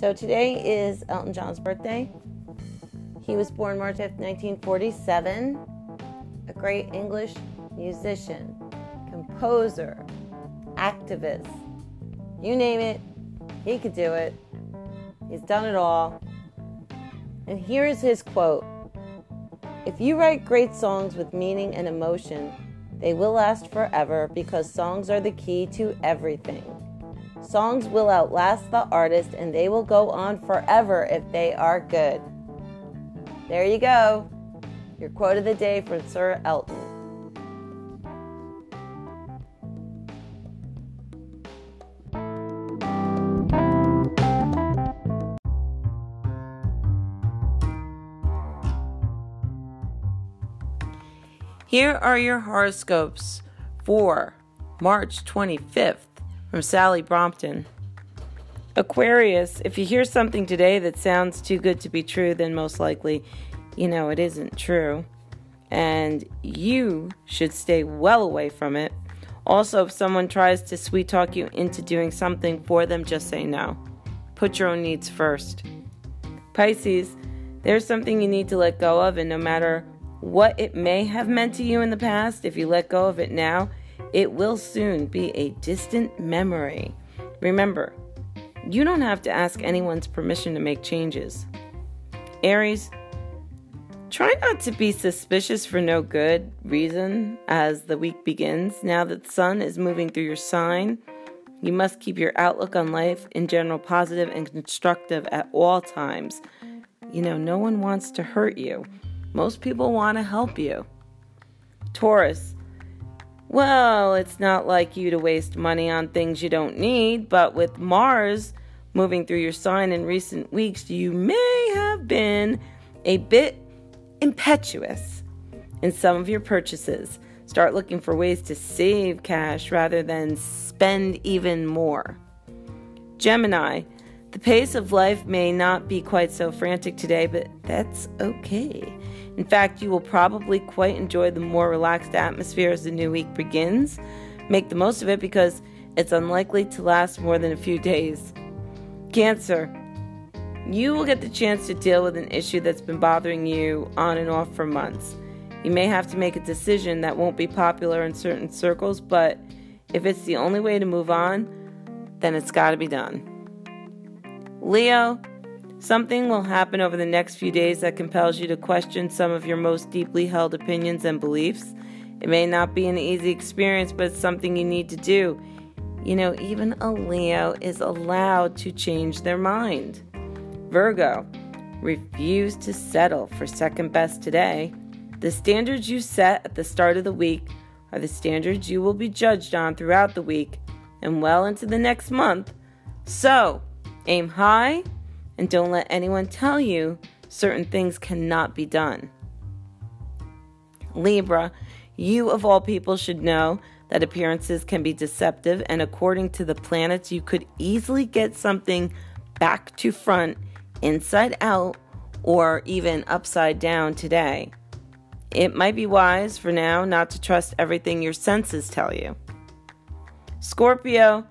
So today is Elton John's birthday. He was born March 5th, 1947. A great English musician, composer, activist. You name it, he could do it. He's done it all. And here's his quote If you write great songs with meaning and emotion, they will last forever because songs are the key to everything. Songs will outlast the artist and they will go on forever if they are good. There you go. Your quote of the day from Sir Elton. Here are your horoscopes for March 25th from Sally Brompton. Aquarius, if you hear something today that sounds too good to be true, then most likely you know it isn't true. And you should stay well away from it. Also, if someone tries to sweet talk you into doing something for them, just say no. Put your own needs first. Pisces, there's something you need to let go of, and no matter what it may have meant to you in the past, if you let go of it now, it will soon be a distant memory. Remember, you don't have to ask anyone's permission to make changes. Aries, try not to be suspicious for no good reason as the week begins. Now that the sun is moving through your sign, you must keep your outlook on life in general positive and constructive at all times. You know, no one wants to hurt you. Most people want to help you. Taurus, well, it's not like you to waste money on things you don't need, but with Mars moving through your sign in recent weeks, you may have been a bit impetuous in some of your purchases. Start looking for ways to save cash rather than spend even more. Gemini, the pace of life may not be quite so frantic today, but that's okay. In fact, you will probably quite enjoy the more relaxed atmosphere as the new week begins. Make the most of it because it's unlikely to last more than a few days. Cancer, you will get the chance to deal with an issue that's been bothering you on and off for months. You may have to make a decision that won't be popular in certain circles, but if it's the only way to move on, then it's got to be done. Leo, Something will happen over the next few days that compels you to question some of your most deeply held opinions and beliefs. It may not be an easy experience, but it's something you need to do. You know, even a Leo is allowed to change their mind. Virgo, refuse to settle for second best today. The standards you set at the start of the week are the standards you will be judged on throughout the week and well into the next month. So, aim high and don't let anyone tell you certain things cannot be done. Libra, you of all people should know that appearances can be deceptive, and according to the planets, you could easily get something back to front, inside out, or even upside down today. It might be wise for now not to trust everything your senses tell you. Scorpio,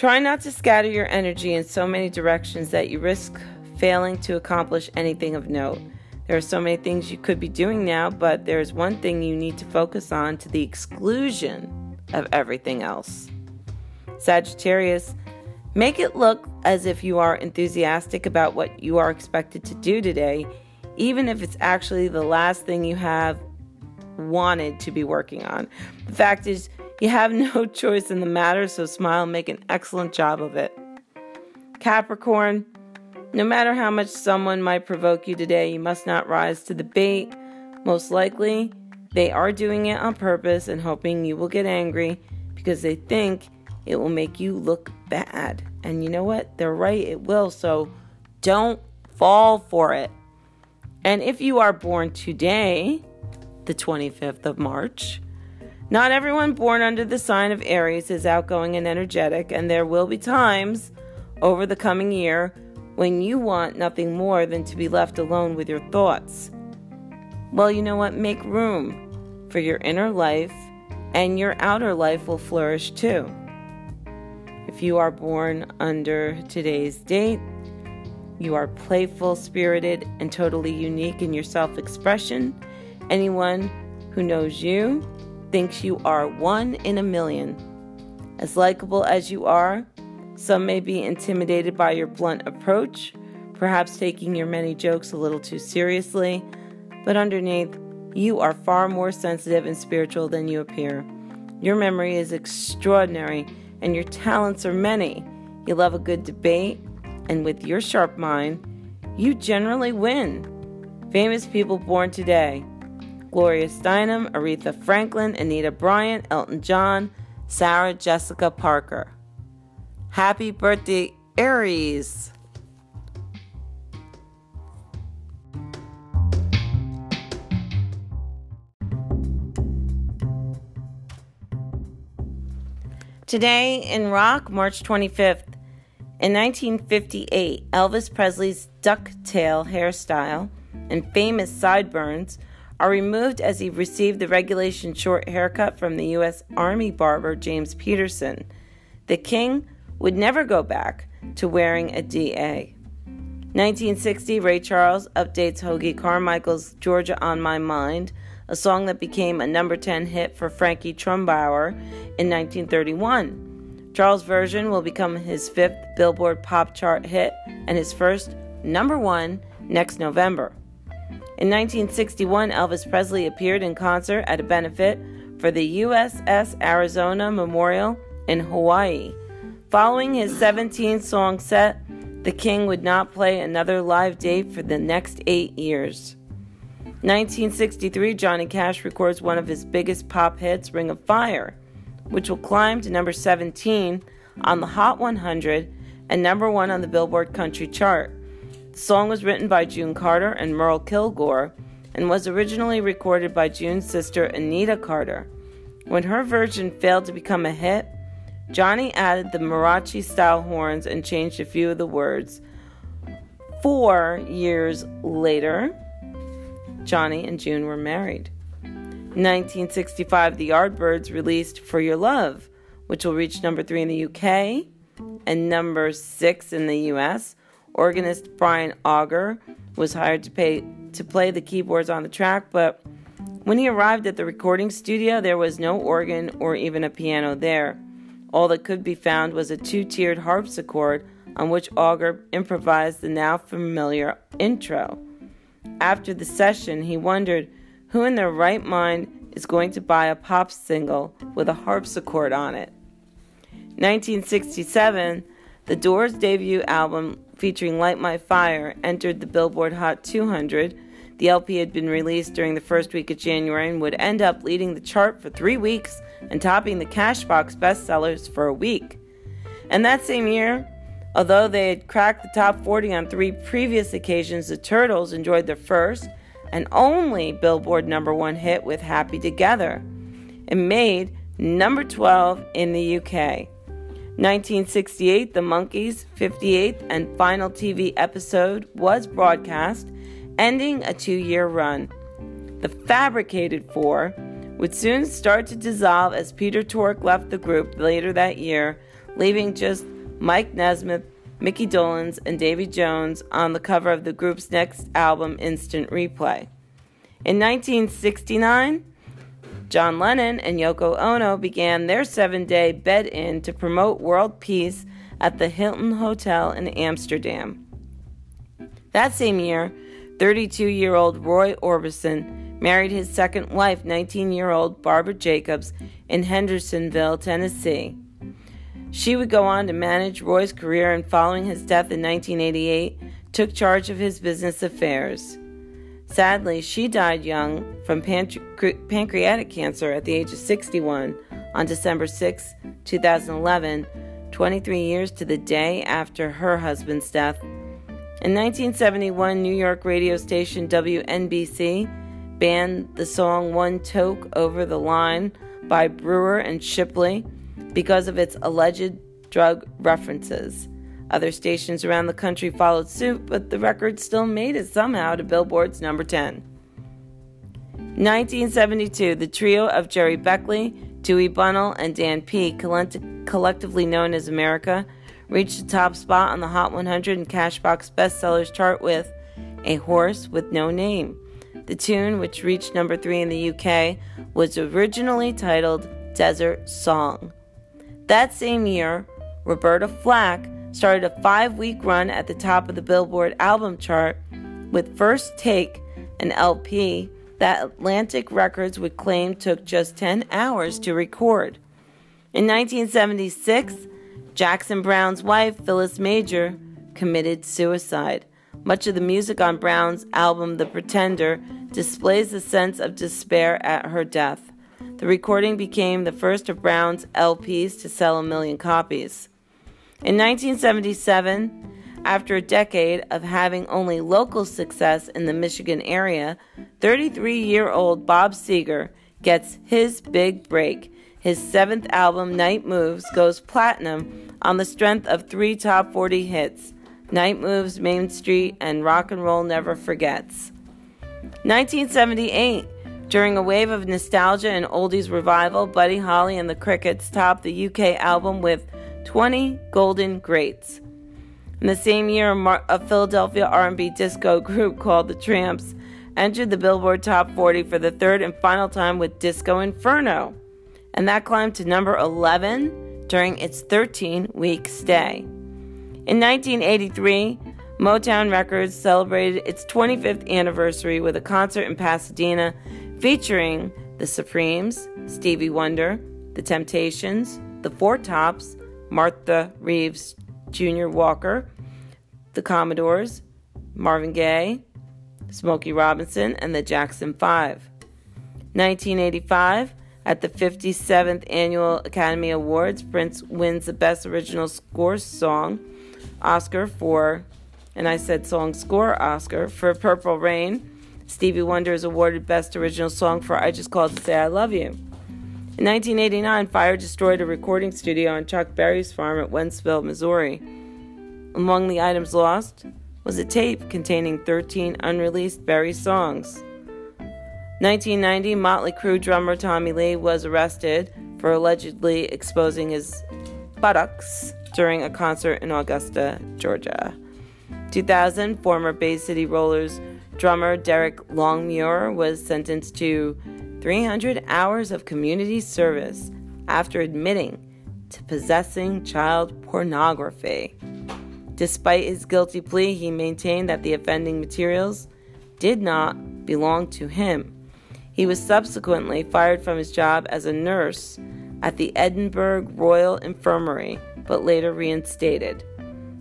Try not to scatter your energy in so many directions that you risk failing to accomplish anything of note. There are so many things you could be doing now, but there's one thing you need to focus on to the exclusion of everything else. Sagittarius, make it look as if you are enthusiastic about what you are expected to do today, even if it's actually the last thing you have wanted to be working on. The fact is, you have no choice in the matter, so smile and make an excellent job of it. Capricorn, no matter how much someone might provoke you today, you must not rise to the bait. Most likely, they are doing it on purpose and hoping you will get angry because they think it will make you look bad. And you know what? They're right, it will. So don't fall for it. And if you are born today, the 25th of March, not everyone born under the sign of Aries is outgoing and energetic, and there will be times over the coming year when you want nothing more than to be left alone with your thoughts. Well, you know what? Make room for your inner life, and your outer life will flourish too. If you are born under today's date, you are playful, spirited, and totally unique in your self expression. Anyone who knows you thinks you are one in a million. As likable as you are, some may be intimidated by your blunt approach, perhaps taking your many jokes a little too seriously, but underneath, you are far more sensitive and spiritual than you appear. Your memory is extraordinary and your talents are many. You love a good debate, and with your sharp mind, you generally win. Famous people born today Gloria Steinem, Aretha Franklin, Anita Bryant, Elton John, Sarah Jessica Parker. Happy birthday, Aries! Today in rock, March 25th. In 1958, Elvis Presley's ducktail hairstyle and famous sideburns are removed as he received the regulation short haircut from the U.S. Army barber James Peterson. The king would never go back to wearing a DA. 1960, Ray Charles updates Hoagy Carmichael's Georgia on My Mind a song that became a number 10 hit for Frankie Trumbauer in 1931. Charles' version will become his fifth Billboard pop chart hit and his first number one next November. In 1961, Elvis Presley appeared in concert at a benefit for the USS Arizona Memorial in Hawaii. Following his 17 song set, the King would not play another live date for the next eight years. 1963, Johnny Cash records one of his biggest pop hits, Ring of Fire, which will climb to number 17 on the Hot 100 and number one on the Billboard Country chart. The song was written by June Carter and Merle Kilgore and was originally recorded by June's sister Anita Carter. When her version failed to become a hit, Johnny added the Mariachi style horns and changed a few of the words. Four years later, Johnny and June were married. In 1965, the Yardbirds released For Your Love, which will reach number three in the UK and number six in the US. Organist Brian Auger was hired to, pay, to play the keyboards on the track, but when he arrived at the recording studio, there was no organ or even a piano there. All that could be found was a two tiered harpsichord on which Auger improvised the now familiar intro. After the session, he wondered who in their right mind is going to buy a pop single with a harpsichord on it. 1967, the Doors' debut album featuring Light My Fire entered the Billboard Hot 200. The LP had been released during the first week of January and would end up leading the chart for three weeks and topping the Cashbox bestsellers for a week. And that same year, Although they had cracked the top 40 on three previous occasions, the Turtles enjoyed their first and only Billboard number one hit with Happy Together. It made number 12 in the UK. 1968, The Monkees' 58th and final TV episode was broadcast, ending a two year run. The Fabricated Four would soon start to dissolve as Peter Tork left the group later that year, leaving just Mike Nesmith, Mickey Dolenz, and Davy Jones on the cover of the group's next album, Instant Replay. In 1969, John Lennon and Yoko Ono began their seven day bed in to promote world peace at the Hilton Hotel in Amsterdam. That same year, 32 year old Roy Orbison married his second wife, 19 year old Barbara Jacobs, in Hendersonville, Tennessee. She would go on to manage Roy's career and, following his death in 1988, took charge of his business affairs. Sadly, she died young from pancreatic cancer at the age of 61 on December 6, 2011, 23 years to the day after her husband's death. In 1971, New York radio station WNBC banned the song One Toke Over the Line by Brewer and Shipley because of its alleged drug references. Other stations around the country followed suit, but the record still made it somehow to Billboard's number 10. 1972, the trio of Gerry Beckley, Dewey Bunnell, and Dan P. collectively known as America, reached the top spot on the Hot 100 and Cashbox bestsellers chart with A Horse with No Name. The tune, which reached number three in the UK, was originally titled Desert Song. That same year, Roberta Flack started a five week run at the top of the Billboard album chart with First Take, an LP that Atlantic Records would claim took just 10 hours to record. In 1976, Jackson Browne's wife, Phyllis Major, committed suicide. Much of the music on Browne's album, The Pretender, displays the sense of despair at her death. The recording became the first of Browne's LPs to sell a million copies. In 1977, after a decade of having only local success in the Michigan area, 33 year old Bob Seger gets his big break. His seventh album, Night Moves, goes platinum on the strength of three top 40 hits Night Moves, Main Street, and Rock and Roll Never Forgets. 1978. During a wave of nostalgia and oldies revival, Buddy Holly and the Crickets topped the UK album with 20 Golden Greats. In the same year, a Philadelphia R&B disco group called The Trammps entered the Billboard Top 40 for the third and final time with Disco Inferno, and that climbed to number 11 during its 13-week stay. In 1983, Motown Records celebrated its 25th anniversary with a concert in Pasadena featuring the Supremes, Stevie Wonder, The Temptations, The Four Tops, Martha Reeves Jr. Walker, The Commodores, Marvin Gaye, Smokey Robinson, and the Jackson Five. 1985, at the 57th Annual Academy Awards, Prince wins the Best Original Score Song Oscar for and I said song score Oscar for Purple Rain. Stevie Wonder is awarded Best Original Song for I Just Called to Say I Love You. In 1989, fire destroyed a recording studio on Chuck Berry's farm at Wentzville, Missouri. Among the items lost was a tape containing 13 unreleased Berry songs. 1990, Motley Crue drummer Tommy Lee was arrested for allegedly exposing his buttocks during a concert in Augusta, Georgia. 2000, former Bay City Rollers drummer Derek Longmuir was sentenced to 300 hours of community service after admitting to possessing child pornography. Despite his guilty plea, he maintained that the offending materials did not belong to him. He was subsequently fired from his job as a nurse at the Edinburgh Royal Infirmary, but later reinstated.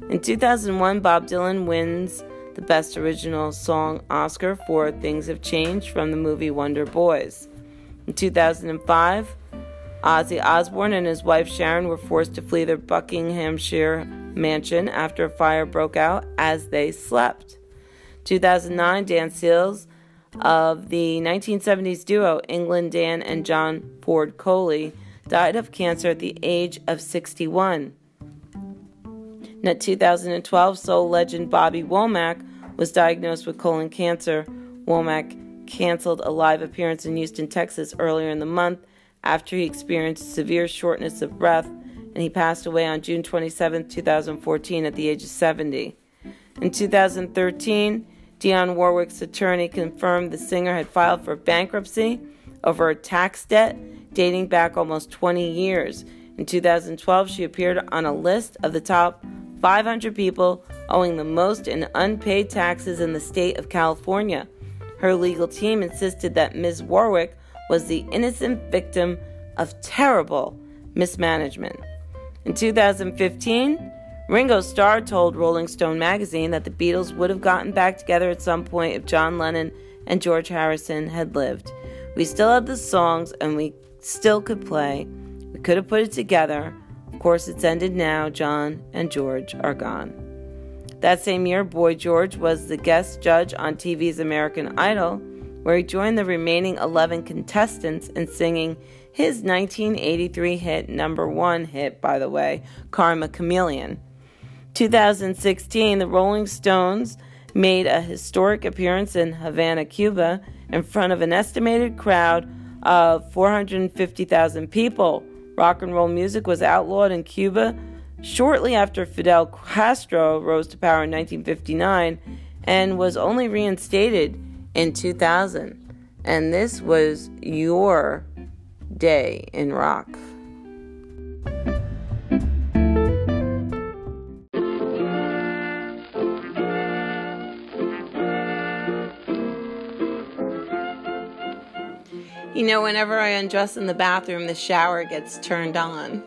In 2001, Bob Dylan wins the Best Original Song Oscar for Things Have Changed from the movie Wonder Boys. In 2005, Ozzy Osbourne and his wife Sharon were forced to flee their Buckinghamshire mansion after a fire broke out as they slept. 2009, Dan Seals of the 1970s duo England Dan and John Ford Coley died of cancer at the age of 61. In 2012, soul legend Bobby Womack was diagnosed with colon cancer. Womack canceled a live appearance in Houston, Texas earlier in the month after he experienced severe shortness of breath, and he passed away on June 27, 2014, at the age of 70. In 2013, Dionne Warwick's attorney confirmed the singer had filed for bankruptcy over a tax debt dating back almost 20 years. In 2012, she appeared on a list of the top 500 people owing the most in unpaid taxes in the state of California. Her legal team insisted that Ms. Warwick was the innocent victim of terrible mismanagement. In 2015, Ringo Starr told Rolling Stone magazine that the Beatles would have gotten back together at some point if John Lennon and George Harrison had lived. We still have the songs and we still could play. We could have put it together. Of course, it's ended now. John and George are gone. That same year, Boy George was the guest judge on TV's American Idol, where he joined the remaining 11 contestants in singing his 1983 hit, number one hit, by the way, Karma Chameleon. 2016, the Rolling Stones made a historic appearance in Havana, Cuba, in front of an estimated crowd of 450,000 people Rock and roll music was outlawed in Cuba shortly after Fidel Castro rose to power in 1959 and was only reinstated in 2000. And this was your day in rock. You know, whenever I undress in the bathroom, the shower gets turned on.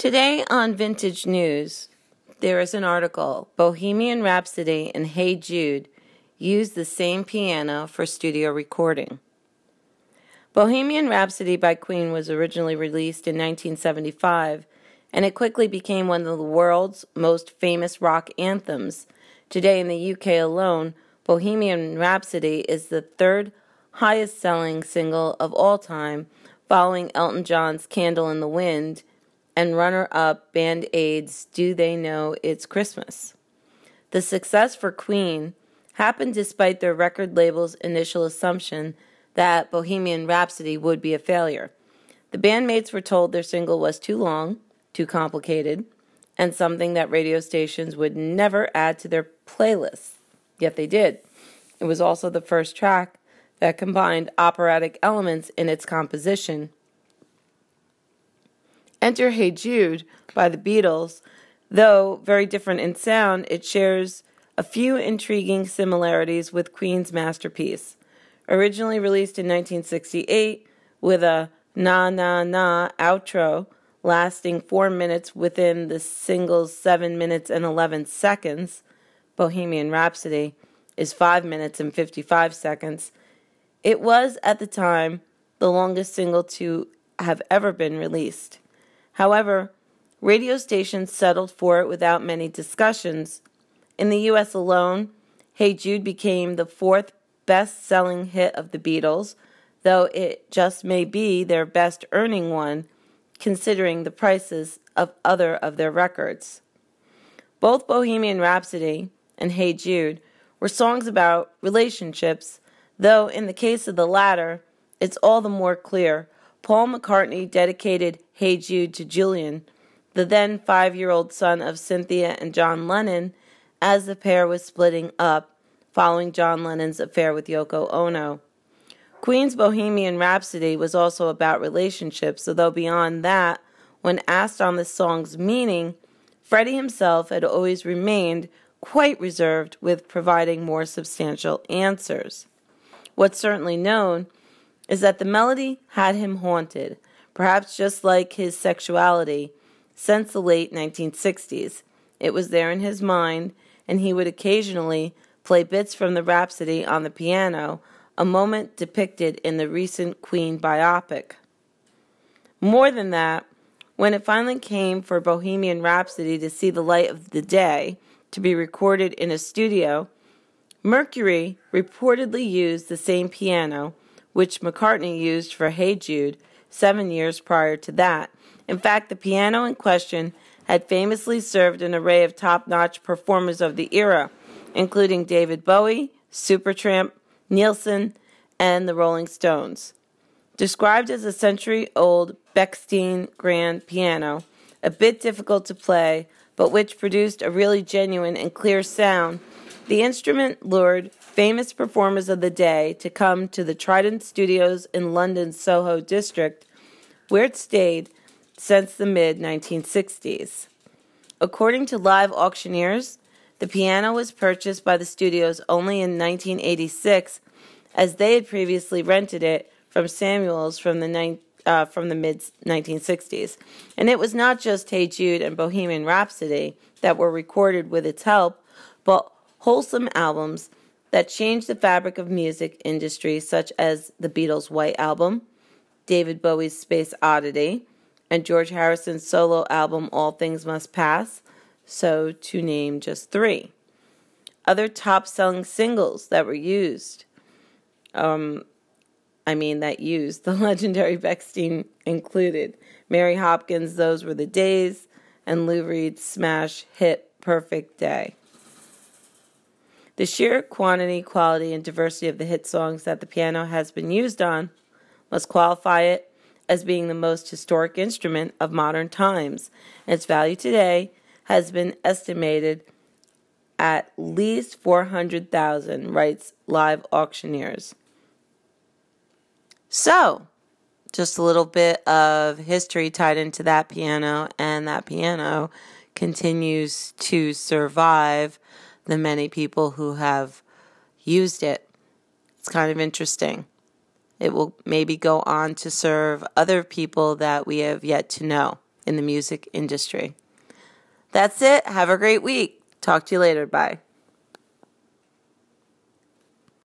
Today on Vintage News, there is an article Bohemian Rhapsody and Hey Jude use the same piano for studio recording. Bohemian Rhapsody by Queen was originally released in 1975, and it quickly became one of the world's most famous rock anthems. Today in the UK alone, Bohemian Rhapsody is the third highest selling single of all time, following Elton John's Candle in the Wind and runner up Band Aid's Do They Know It's Christmas. The success for Queen happened despite their record label's initial assumption that Bohemian Rhapsody would be a failure. The bandmates were told their single was too long, too complicated, and something that radio stations would never add to their playlists. Yet they did. It was also the first track that combined operatic elements in its composition Enter Hey Jude by the Beatles. Though very different in sound, it shares a few intriguing similarities with Queen's masterpiece. Originally released in 1968 with a na na na outro lasting four minutes within the single's seven minutes and 11 seconds, Bohemian Rhapsody is five minutes and 55 seconds. It was at the time the longest single to have ever been released. However, radio stations settled for it without many discussions. In the US alone, Hey Jude became the fourth best selling hit of the Beatles, though it just may be their best earning one, considering the prices of other of their records. Both Bohemian Rhapsody and Hey Jude were songs about relationships, though in the case of the latter, it's all the more clear Paul McCartney dedicated Hey Jude to Julian, the then five year old son of Cynthia and John Lennon, as the pair was splitting up following John Lennon's affair with Yoko Ono. Queen's Bohemian Rhapsody was also about relationships, although beyond that, when asked on the song's meaning, Freddie himself had always remained quite reserved with providing more substantial answers. What's certainly known is that the melody had him haunted, perhaps just like his sexuality, since the late 1960s. It was there in his mind, and he would occasionally play bits from the Rhapsody on the piano, a moment depicted in the recent Queen biopic. More than that, when it finally came for Bohemian Rhapsody to see the light of the day, to be recorded in a studio, Mercury reportedly used the same piano which McCartney used for Hey Jude seven years prior to that. In fact, the piano in question had famously served an array of top notch performers of the era, including David Bowie, Supertramp, Nilsson, and the Rolling Stones. Described as a century old Bechstein grand piano, a bit difficult to play, but which produced a really genuine and clear sound, the instrument lured famous performers of the day to come to the Trident Studios in London's Soho district, where it stayed since the mid 1960s. According to live auctioneers, the piano was purchased by the studios only in 1986, as they had previously rented it from Samuels from the ni- uh, the mid 1960s. And it was not just Hey Jude and Bohemian Rhapsody that were recorded with its help, but wholesome albums that changed the fabric of music industry, such as the Beatles' White Album, David Bowie's Space Oddity, and George Harrison's solo album All Things Must Pass, so to name just three. Other top selling singles that were used, um, I mean, that used the legendary Bechstein included Mary Hopkins' Those Were the Days, and Lou Reed's smash hit Perfect Day. The sheer quantity, quality, and diversity of the hit songs that the piano has been used on must qualify it as being the most historic instrument of modern times. Its value today has been estimated at least 400,000, writes Live Auctioneers. So, just a little bit of history tied into that piano, and that piano continues to survive the many people who have used it. It's kind of interesting. It will maybe go on to serve other people that we have yet to know in the music industry. That's it. Have a great week. Talk to you later. Bye.